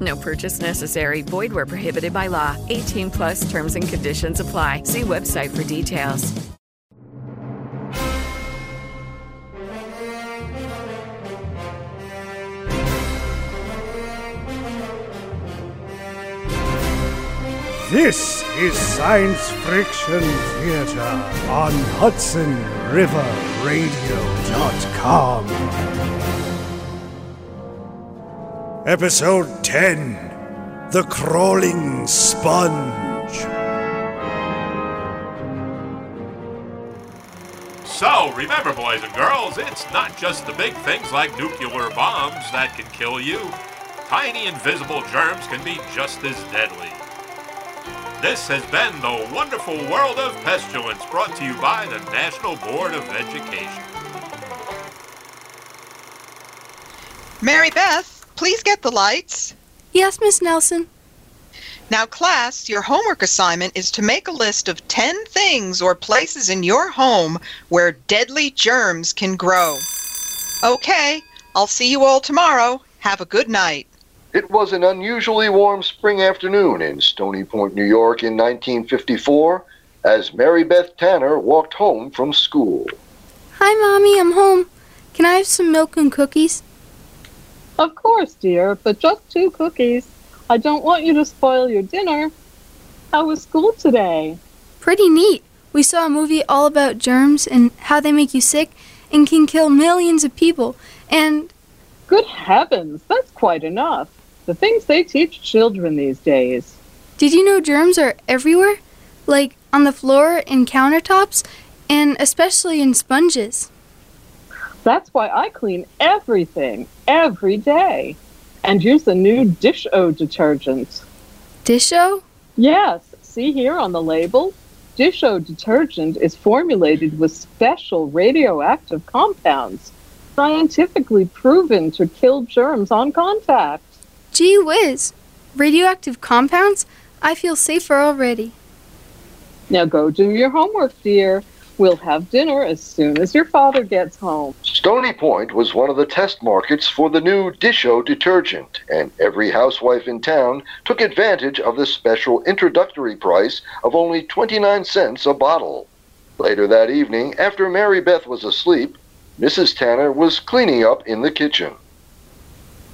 No purchase necessary. Void where prohibited by law. 18 plus terms and conditions apply. See website for details. This is Science Friction Theater on Hudson River Radio.com. Episode 10 The Crawling Sponge. So, remember, boys and girls, it's not just the big things like nuclear bombs that can kill you. Tiny invisible germs can be just as deadly. This has been the wonderful world of pestilence brought to you by the National Board of Education. Mary Beth, please get the lights. Yes, Miss Nelson. Now, class, your homework assignment is to make a list of 10 things or places in your home where deadly germs can grow. Okay, I'll see you all tomorrow. Have a good night. It was an unusually warm spring afternoon in Stony Point, New York in 1954 as Mary Beth Tanner walked home from school. Hi, Mommy, I'm home. Can I have some milk and cookies? Of course, dear, but just two cookies. I don't want you to spoil your dinner. How was school today? Pretty neat. We saw a movie all about germs and how they make you sick and can kill millions of people. And. Good heavens, that's quite enough. The things they teach children these days. Did you know germs are everywhere? Like on the floor and countertops, and especially in sponges. That's why I clean everything every day and use the new Dish-O detergent. Dish-O? Yes, see here on the label. Dish-O detergent is formulated with special radioactive compounds, scientifically proven to kill germs on contact. Gee whiz! Radioactive compounds? I feel safer already. Now go do your homework, dear. We'll have dinner as soon as your father gets home. Stony Point was one of the test markets for the new Dish-O detergent, and every housewife in town took advantage of the special introductory price of only 29 cents a bottle. Later that evening, after Mary Beth was asleep, Mrs. Tanner was cleaning up in the kitchen.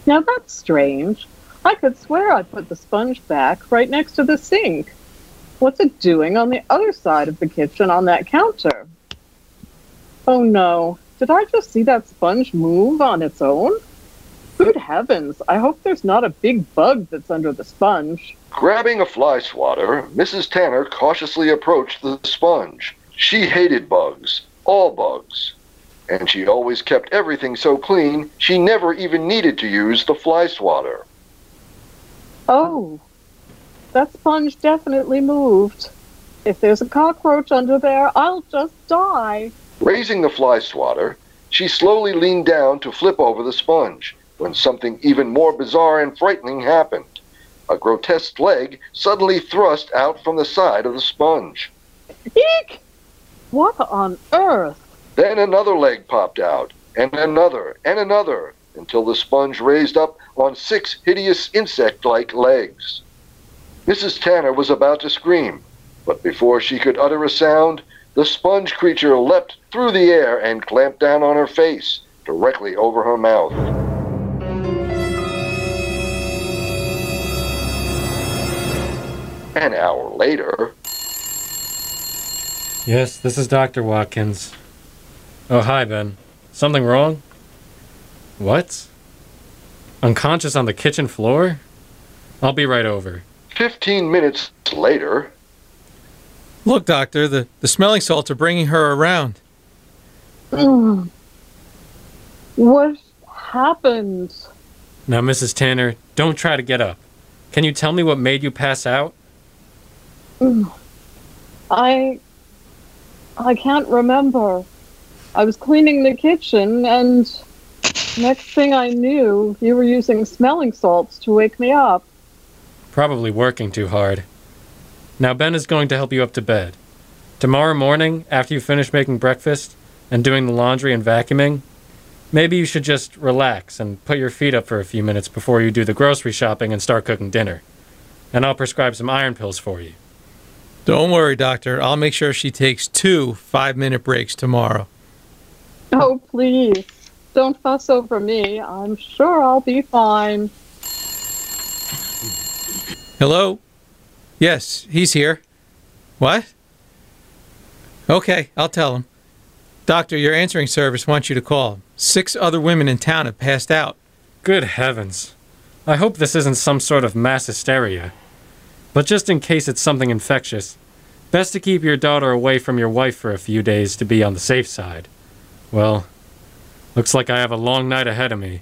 Now that's strange. I could swear I put the sponge back right next to the sink. What's it doing on the other side of the kitchen on that counter? Oh no, did I just see that sponge move on its own? Good heavens, I hope there's not a big bug that's under the sponge. Grabbing a fly swatter, Mrs. Tanner cautiously approached the sponge. She hated bugs, all bugs. And she always kept everything so clean, she never even needed to use the fly swatter. Oh, that sponge definitely moved. If there's a cockroach under there, I'll just die. Raising the fly swatter, she slowly leaned down to flip over the sponge when something even more bizarre and frightening happened. A grotesque leg suddenly thrust out from the side of the sponge. Eek! What on earth? Then another leg popped out, and another, and another, until the sponge raised up on six hideous insect like legs. Mrs. Tanner was about to scream, but before she could utter a sound, the sponge creature leapt through the air and clamped down on her face, directly over her mouth. An hour later, Yes, this is Dr. Watkins. Oh, hi, Ben. Something wrong? What? Unconscious on the kitchen floor? I'll be right over. 15 minutes later, Look, Doctor, the, the smelling salts are bringing her around. Mm. What happened? Now, Mrs. Tanner, don't try to get up. Can you tell me what made you pass out? Mm. I. I can't remember. I was cleaning the kitchen, and next thing I knew, you were using smelling salts to wake me up. Probably working too hard. Now, Ben is going to help you up to bed. Tomorrow morning, after you finish making breakfast and doing the laundry and vacuuming, maybe you should just relax and put your feet up for a few minutes before you do the grocery shopping and start cooking dinner. And I'll prescribe some iron pills for you. Don't worry, Doctor. I'll make sure she takes two five minute breaks tomorrow. Oh, please. Don't fuss over me. I'm sure I'll be fine. Hello? Yes, he's here. What? Okay, I'll tell him. Doctor, your answering service wants you to call. Six other women in town have passed out. Good heavens. I hope this isn't some sort of mass hysteria. But just in case it's something infectious, best to keep your daughter away from your wife for a few days to be on the safe side. Well, looks like I have a long night ahead of me.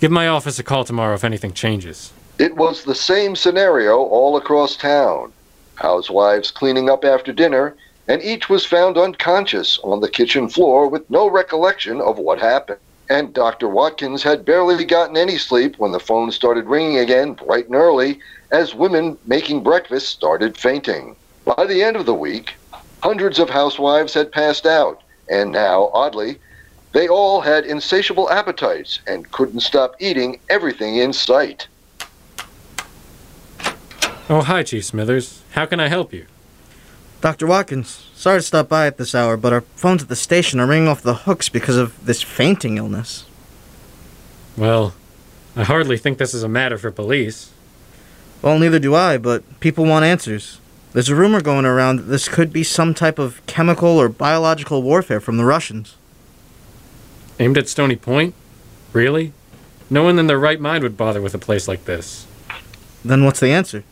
Give my office a call tomorrow if anything changes. It was the same scenario all across town. Housewives cleaning up after dinner, and each was found unconscious on the kitchen floor with no recollection of what happened. And Dr. Watkins had barely gotten any sleep when the phone started ringing again bright and early as women making breakfast started fainting. By the end of the week, hundreds of housewives had passed out, and now, oddly, they all had insatiable appetites and couldn't stop eating everything in sight. Oh, hi, Chief Smithers. How can I help you? Dr. Watkins, sorry to stop by at this hour, but our phones at the station are ringing off the hooks because of this fainting illness. Well, I hardly think this is a matter for police. Well, neither do I, but people want answers. There's a rumor going around that this could be some type of chemical or biological warfare from the Russians. Aimed at Stony Point? Really? No one in their right mind would bother with a place like this. Then what's the answer?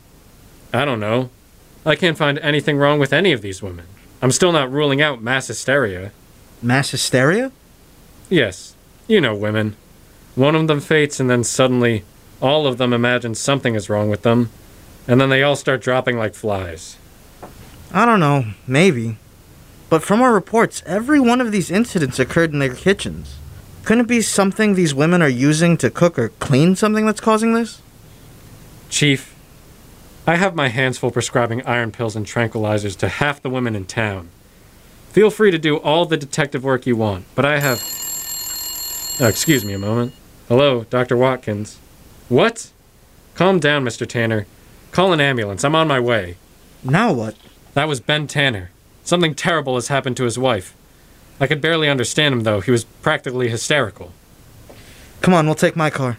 I don't know. I can't find anything wrong with any of these women. I'm still not ruling out mass hysteria. Mass hysteria? Yes, you know women. One of them faints, and then suddenly, all of them imagine something is wrong with them, and then they all start dropping like flies. I don't know, maybe. But from our reports, every one of these incidents occurred in their kitchens. Couldn't it be something these women are using to cook or clean something that's causing this? Chief, I have my hands full prescribing iron pills and tranquilizers to half the women in town. Feel free to do all the detective work you want, but I have. Oh, excuse me a moment. Hello, Dr. Watkins. What? Calm down, Mr. Tanner. Call an ambulance. I'm on my way. Now what? That was Ben Tanner. Something terrible has happened to his wife. I could barely understand him, though. He was practically hysterical. Come on, we'll take my car.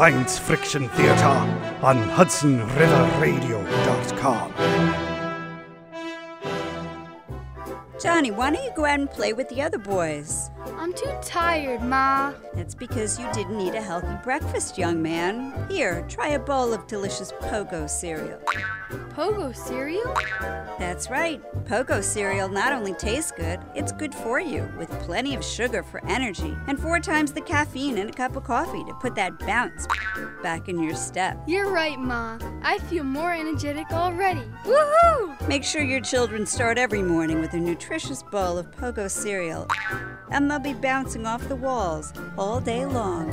Science Friction Theatre on HudsonRiverRadio.com. Johnny, why don't you go out and play with the other boys? I'm too tired, Ma. That's because you didn't eat a healthy breakfast, young man. Here, try a bowl of delicious Pogo cereal. Pogo cereal? That's right. Pogo cereal not only tastes good, it's good for you, with plenty of sugar for energy and four times the caffeine in a cup of coffee to put that bounce back in your step. You're right, Ma. I feel more energetic already. Woohoo! Make sure your children start every morning with a nutritious bowl of Pogo cereal, and they'll be bouncing off the walls all day long.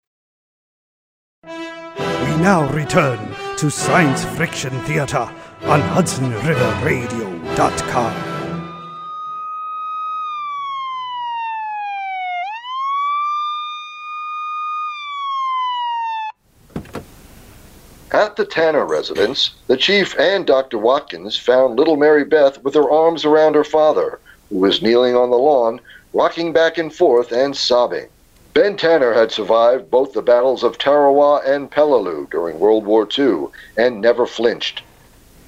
We now return to Science Friction Theater on HudsonRiverRadio.com. At the Tanner residence, the chief and Dr. Watkins found little Mary Beth with her arms around her father, who was kneeling on the lawn, rocking back and forth and sobbing. Ben Tanner had survived both the battles of Tarawa and Peleliu during World War II and never flinched.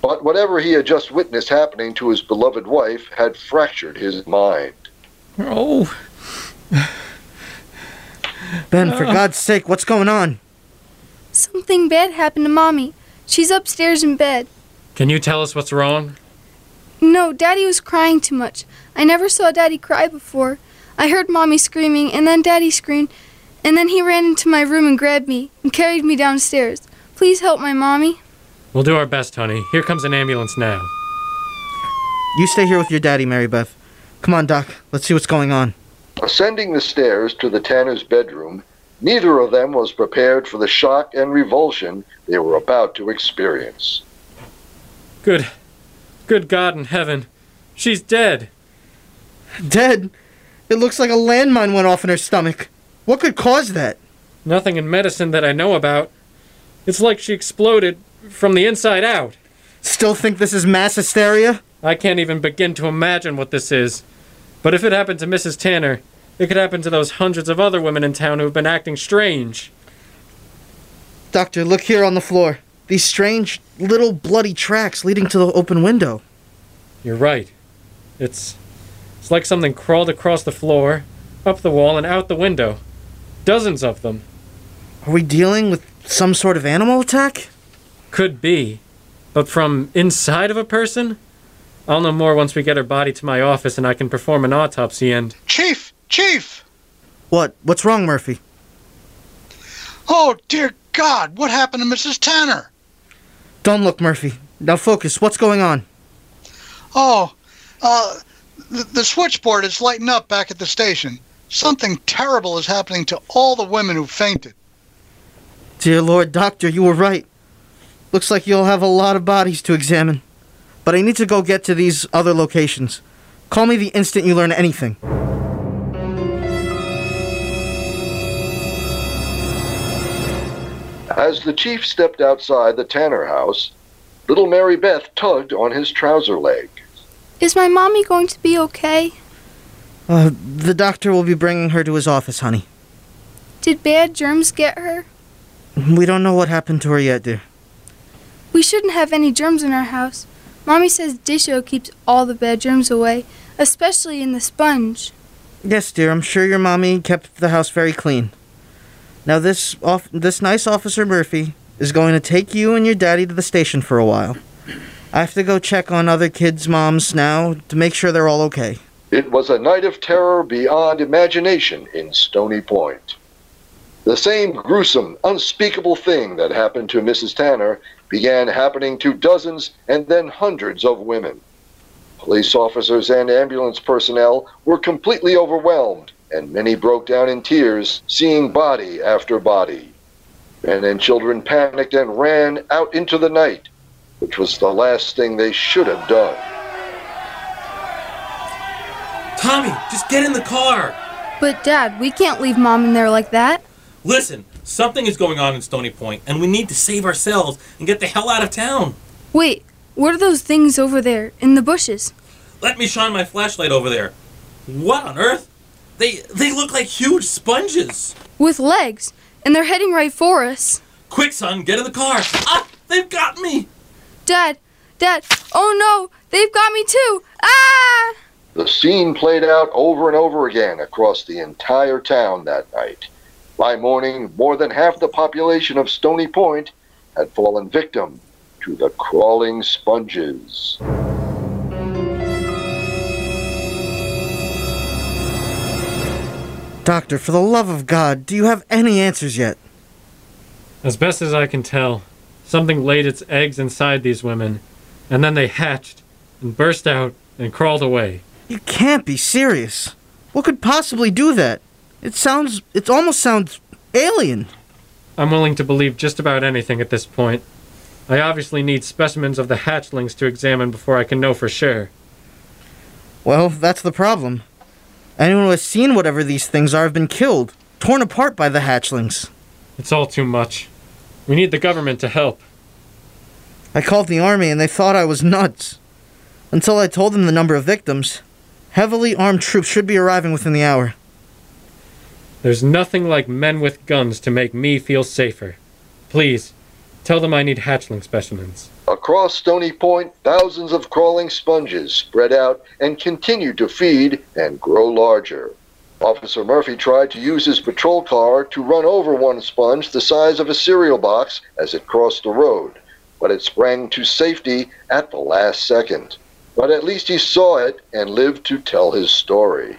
But whatever he had just witnessed happening to his beloved wife had fractured his mind. Oh. Ben, for Uh. God's sake, what's going on? Something bad happened to Mommy. She's upstairs in bed. Can you tell us what's wrong? No, Daddy was crying too much. I never saw Daddy cry before. I heard Mommy screaming, and then Daddy screamed, and then he ran into my room and grabbed me and carried me downstairs. Please help my Mommy. We'll do our best, honey. Here comes an ambulance now. You stay here with your daddy, Mary Beth. Come on, Doc. Let's see what's going on. Ascending the stairs to the Tanner's bedroom, neither of them was prepared for the shock and revulsion they were about to experience. Good. Good God in heaven. She's dead. Dead? It looks like a landmine went off in her stomach. What could cause that? Nothing in medicine that I know about. It's like she exploded from the inside out. Still think this is mass hysteria? I can't even begin to imagine what this is. But if it happened to Mrs. Tanner, it could happen to those hundreds of other women in town who have been acting strange. Doctor, look here on the floor. These strange little bloody tracks leading to the open window. You're right. It's it's like something crawled across the floor, up the wall and out the window. Dozens of them. Are we dealing with some sort of animal attack? Could be. But from inside of a person? I'll know more once we get her body to my office and I can perform an autopsy and Chief! Chief! What? What's wrong, Murphy? Oh, dear God, what happened to Mrs. Tanner? Don't look, Murphy. Now focus. What's going on? Oh, uh, the, the switchboard is lighting up back at the station. Something terrible is happening to all the women who fainted. Dear Lord, Doctor, you were right. Looks like you'll have a lot of bodies to examine. But I need to go get to these other locations. Call me the instant you learn anything. As the chief stepped outside the Tanner house, little Mary Beth tugged on his trouser leg. Is my Mommy going to be okay? Uh, the doctor will be bringing her to his office, honey. Did bad germs get her? We don't know what happened to her yet, dear. We shouldn't have any germs in our house. Mommy says Disho keeps all the bad germs away, especially in the sponge. Yes, dear, I'm sure your mommy kept the house very clean. Now, this off- this nice Officer Murphy is going to take you and your daddy to the station for a while. I have to go check on other kids' moms now to make sure they're all okay. It was a night of terror beyond imagination in Stony Point. The same gruesome, unspeakable thing that happened to Mrs. Tanner began happening to dozens and then hundreds of women. Police officers and ambulance personnel were completely overwhelmed, and many broke down in tears seeing body after body. Men and children panicked and ran out into the night, which was the last thing they should have done. Tommy, just get in the car. But, Dad, we can't leave Mom in there like that. Listen, something is going on in Stony Point, and we need to save ourselves and get the hell out of town. Wait, what are those things over there in the bushes? Let me shine my flashlight over there. What on earth? They they look like huge sponges. With legs, and they're heading right for us. Quick, son, get in the car. Ah, they've got me. Dad, Dad, oh no, they've got me too. Ah! The scene played out over and over again across the entire town that night. By morning, more than half the population of Stony Point had fallen victim to the crawling sponges. Doctor, for the love of God, do you have any answers yet? As best as I can tell, something laid its eggs inside these women, and then they hatched and burst out and crawled away. You can't be serious. What could possibly do that? It sounds. It almost sounds alien. I'm willing to believe just about anything at this point. I obviously need specimens of the hatchlings to examine before I can know for sure. Well, that's the problem. Anyone who has seen whatever these things are have been killed, torn apart by the hatchlings. It's all too much. We need the government to help. I called the army and they thought I was nuts. Until I told them the number of victims. Heavily armed troops should be arriving within the hour. There's nothing like men with guns to make me feel safer. Please, tell them I need hatchling specimens. Across Stony Point, thousands of crawling sponges spread out and continued to feed and grow larger. Officer Murphy tried to use his patrol car to run over one sponge the size of a cereal box as it crossed the road, but it sprang to safety at the last second. But at least he saw it and lived to tell his story.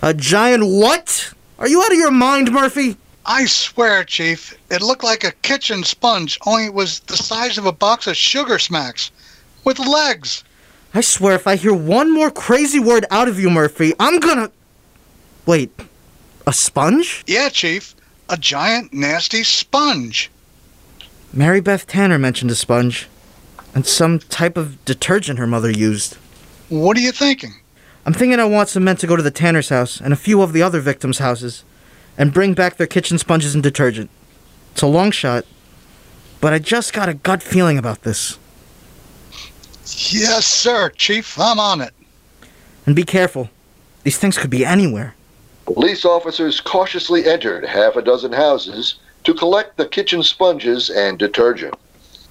A giant what? Are you out of your mind, Murphy? I swear, Chief, it looked like a kitchen sponge, only it was the size of a box of sugar smacks. With legs. I swear if I hear one more crazy word out of you, Murphy, I'm gonna. Wait, a sponge? Yeah, Chief. A giant, nasty sponge. Mary Beth Tanner mentioned a sponge. And some type of detergent her mother used. What are you thinking? I'm thinking I want some men to go to the Tanner's house and a few of the other victims' houses and bring back their kitchen sponges and detergent. It's a long shot, but I just got a gut feeling about this. Yes, sir, Chief. I'm on it. And be careful. These things could be anywhere. Police officers cautiously entered half a dozen houses to collect the kitchen sponges and detergent.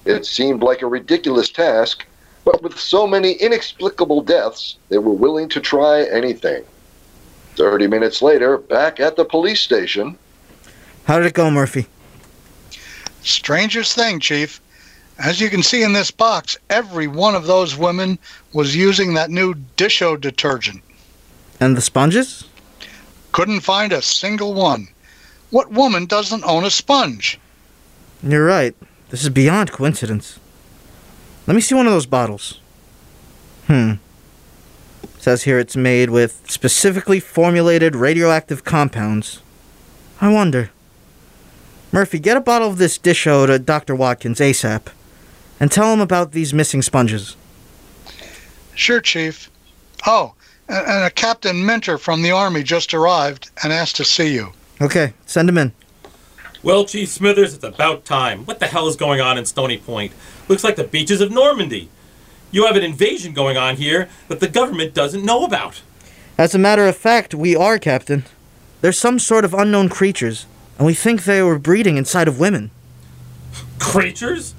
It seemed like a ridiculous task, but with so many inexplicable deaths, they were willing to try anything. Thirty minutes later, back at the police station. How did it go, Murphy? Strangest thing, Chief. As you can see in this box, every one of those women was using that new Disho detergent. And the sponges? Couldn't find a single one. What woman doesn't own a sponge? You're right. This is beyond coincidence. Let me see one of those bottles. Hmm. says here it's made with specifically formulated radioactive compounds. I wonder. Murphy, get a bottle of this Disho to Dr. Watkins ASAP and tell him about these missing sponges. Sure, Chief. Oh, and, and a Captain Minter from the Army just arrived and asked to see you. Okay, send him in. Well, Chief Smithers, it's about time. What the hell is going on in Stony Point? Looks like the beaches of Normandy. You have an invasion going on here that the government doesn't know about. As a matter of fact, we are, Captain. They're some sort of unknown creatures, and we think they were breeding inside of women. Creatures?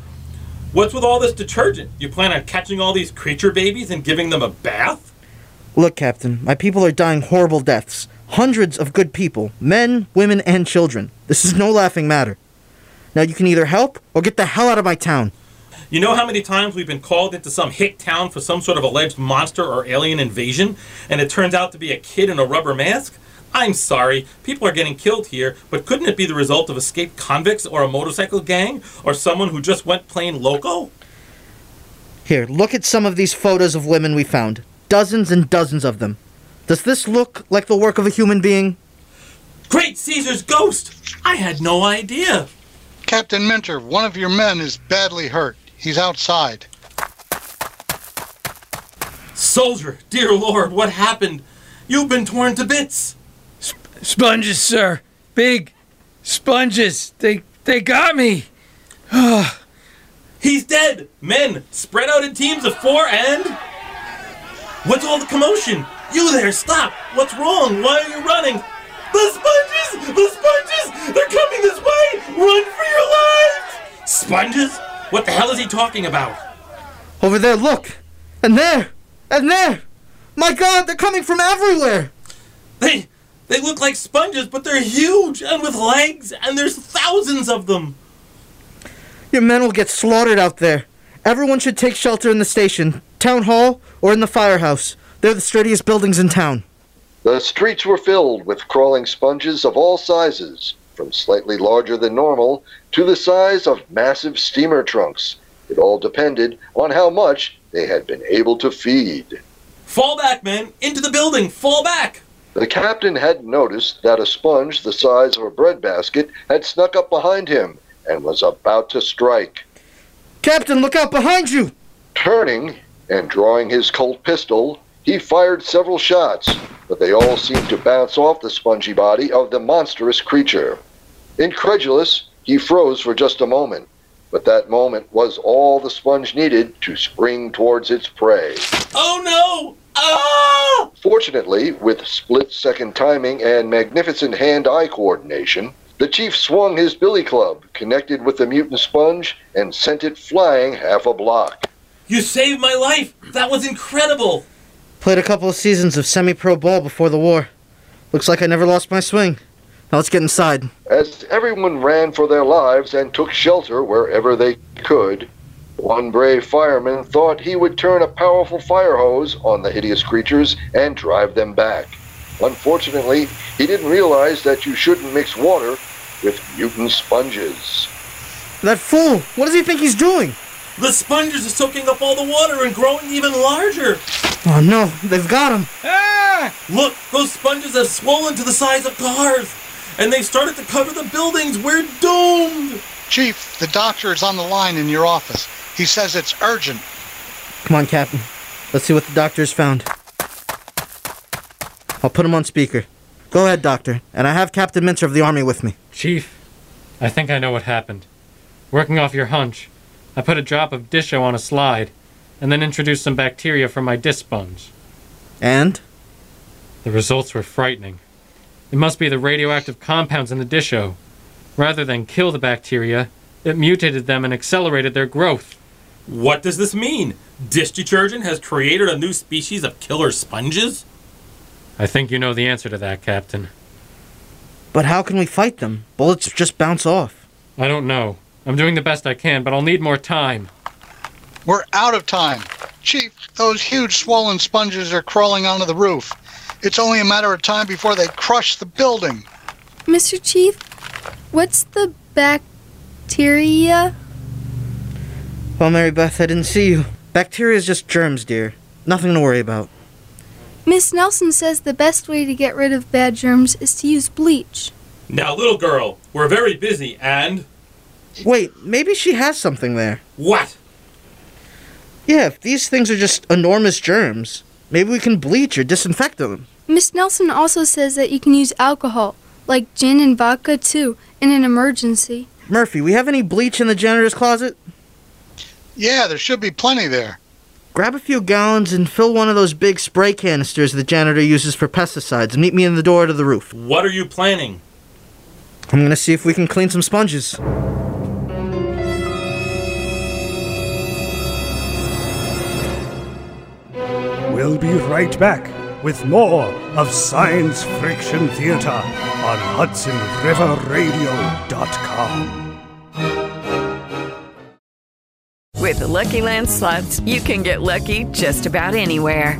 What's with all this detergent? You plan on catching all these creature babies and giving them a bath? Look, Captain, my people are dying horrible deaths. Hundreds of good people, men, women, and children. This is no laughing matter. Now you can either help or get the hell out of my town. You know how many times we've been called into some hick town for some sort of alleged monster or alien invasion, and it turns out to be a kid in a rubber mask? I'm sorry, people are getting killed here, but couldn't it be the result of escaped convicts or a motorcycle gang or someone who just went plain loco? Here, look at some of these photos of women we found. Dozens and dozens of them. Does this look like the work of a human being? Great Caesar's ghost! I had no idea. Captain Minter, one of your men is badly hurt. He's outside. Soldier, dear Lord, what happened? You've been torn to bits. Sponges, sir. Big sponges. They they got me. He's dead! Men, spread out in teams of four and. What's all the commotion? You there, stop! What's wrong? Why are you running? The sponges! The sponges! They're coming this way! Run for your lives! Sponges? What the hell is he talking about? Over there, look! And there! And there! My god, they're coming from everywhere! They they look like sponges, but they're huge and with legs, and there's thousands of them. Your men will get slaughtered out there. Everyone should take shelter in the station, town hall, or in the firehouse. They're the sturdiest buildings in town. The streets were filled with crawling sponges of all sizes, from slightly larger than normal to the size of massive steamer trunks. It all depended on how much they had been able to feed. Fall back, men! Into the building! Fall back! The captain had noticed that a sponge the size of a breadbasket had snuck up behind him and was about to strike. Captain, look out behind you! Turning and drawing his Colt pistol, he fired several shots, but they all seemed to bounce off the spongy body of the monstrous creature. Incredulous, he froze for just a moment, but that moment was all the sponge needed to spring towards its prey. Oh no! Ah! Fortunately, with split second timing and magnificent hand eye coordination, the chief swung his billy club, connected with the mutant sponge, and sent it flying half a block. You saved my life! That was incredible! Played a couple of seasons of semi pro ball before the war. Looks like I never lost my swing. Now let's get inside. As everyone ran for their lives and took shelter wherever they could, one brave fireman thought he would turn a powerful fire hose on the hideous creatures and drive them back. Unfortunately, he didn't realize that you shouldn't mix water with mutant sponges. That fool! What does he think he's doing? The sponges are soaking up all the water and growing even larger. Oh no, they've got him. Ah! Look, those sponges have swollen to the size of cars, and they've started to cover the buildings. We're doomed. Chief, the doctor is on the line in your office. He says it's urgent. Come on, Captain. Let's see what the doctor's found. I'll put him on speaker. Go ahead, Doctor. And I have Captain Minter of the Army with me. Chief, I think I know what happened. Working off your hunch, I put a drop of Disho on a slide, and then introduced some bacteria from my disc sponge. And? The results were frightening. It must be the radioactive compounds in the Disho. Rather than kill the bacteria, it mutated them and accelerated their growth. What does this mean? Dish detergent has created a new species of killer sponges? I think you know the answer to that, Captain. But how can we fight them? Bullets just bounce off. I don't know. I'm doing the best I can, but I'll need more time. We're out of time. Chief, those huge swollen sponges are crawling onto the roof. It's only a matter of time before they crush the building. Mr. Chief, what's the bacteria? Well, Mary Beth, I didn't see you. Bacteria is just germs, dear. Nothing to worry about. Miss Nelson says the best way to get rid of bad germs is to use bleach. Now, little girl, we're very busy and. Wait, maybe she has something there. What? Yeah, if these things are just enormous germs, maybe we can bleach or disinfect them. Miss Nelson also says that you can use alcohol, like gin and vodka too, in an emergency. Murphy, we have any bleach in the janitor's closet? Yeah, there should be plenty there. grab a few gallons and fill one of those big spray canisters the janitor uses for pesticides meet me in the door to the roof. What are you planning? I'm gonna see if we can clean some sponges. We'll be right back with more of Science Friction Theater on HudsonRiverRadio.com. With the Lucky Land slots, you can get lucky just about anywhere.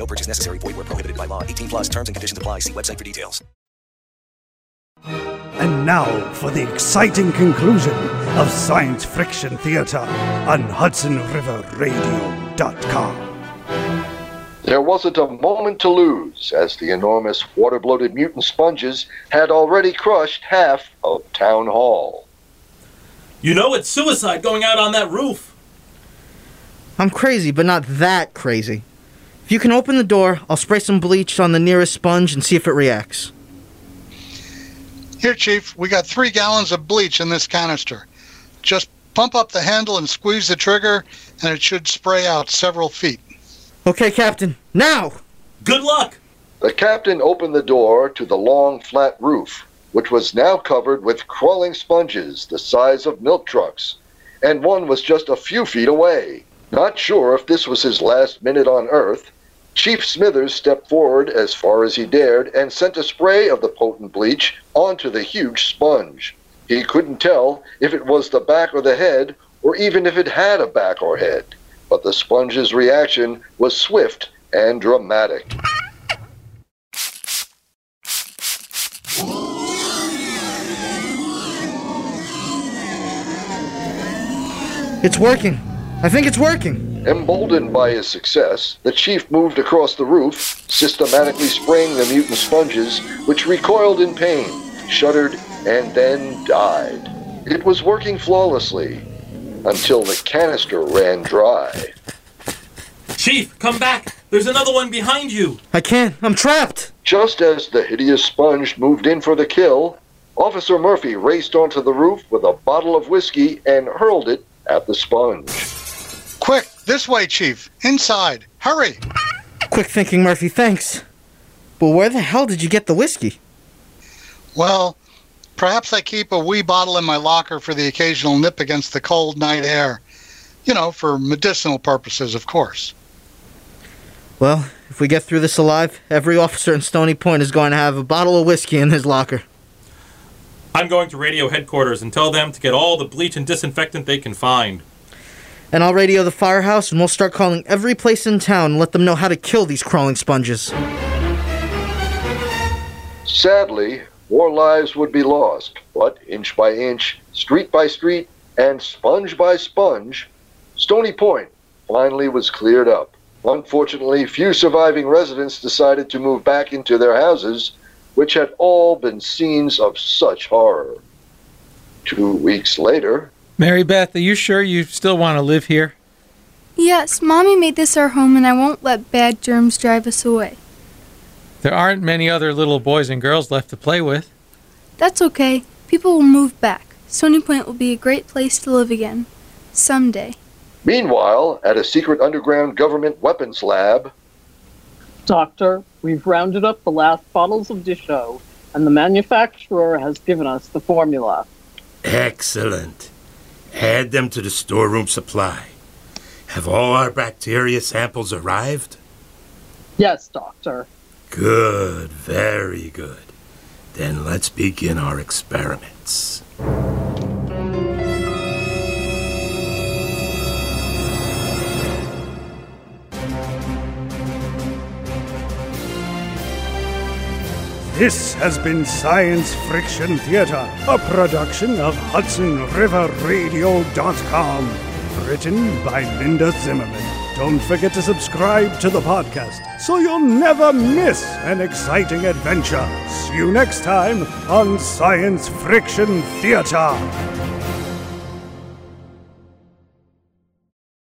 No purchase necessary. Void where prohibited by law. 18 plus terms and conditions apply. See website for details. And now for the exciting conclusion of Science Friction Theater on HudsonRiverRadio.com. There wasn't a moment to lose, as the enormous water bloated mutant sponges had already crushed half of Town Hall. You know it's suicide going out on that roof. I'm crazy, but not that crazy. If you can open the door, I'll spray some bleach on the nearest sponge and see if it reacts. Here, Chief, we got three gallons of bleach in this canister. Just pump up the handle and squeeze the trigger, and it should spray out several feet. Okay, Captain, now! Good luck! The captain opened the door to the long, flat roof, which was now covered with crawling sponges the size of milk trucks, and one was just a few feet away. Not sure if this was his last minute on Earth, Chief Smithers stepped forward as far as he dared and sent a spray of the potent bleach onto the huge sponge. He couldn't tell if it was the back or the head, or even if it had a back or head, but the sponge's reaction was swift and dramatic. It's working. I think it's working. Emboldened by his success, the chief moved across the roof, systematically spraying the mutant sponges, which recoiled in pain, shuddered, and then died. It was working flawlessly until the canister ran dry. Chief, come back! There's another one behind you! I can't. I'm trapped. Just as the hideous sponge moved in for the kill, Officer Murphy raced onto the roof with a bottle of whiskey and hurled it at the sponge. Quick, this way, Chief. Inside. Hurry! Quick thinking, Murphy, thanks. But where the hell did you get the whiskey? Well, perhaps I keep a wee bottle in my locker for the occasional nip against the cold night air. You know, for medicinal purposes, of course. Well, if we get through this alive, every officer in Stony Point is going to have a bottle of whiskey in his locker. I'm going to radio headquarters and tell them to get all the bleach and disinfectant they can find. And I'll radio the firehouse and we'll start calling every place in town and let them know how to kill these crawling sponges. Sadly, more lives would be lost, but inch by inch, street by street, and sponge by sponge, Stony Point finally was cleared up. Unfortunately, few surviving residents decided to move back into their houses, which had all been scenes of such horror. Two weeks later, Mary Beth, are you sure you still want to live here? Yes, Mommy made this our home, and I won't let bad germs drive us away. There aren't many other little boys and girls left to play with. That's okay. People will move back. Stony Point will be a great place to live again. Someday. meanwhile, at a secret underground government weapons lab, Doctor, we've rounded up the last bottles of Disho, and the manufacturer has given us the formula. Excellent. Add them to the storeroom supply. Have all our bacteria samples arrived? Yes, Doctor. Good, very good. Then let's begin our experiments. This has been Science Friction Theater, a production of HudsonRiverRadio.com. Written by Linda Zimmerman. Don't forget to subscribe to the podcast so you'll never miss an exciting adventure. See you next time on Science Friction Theater.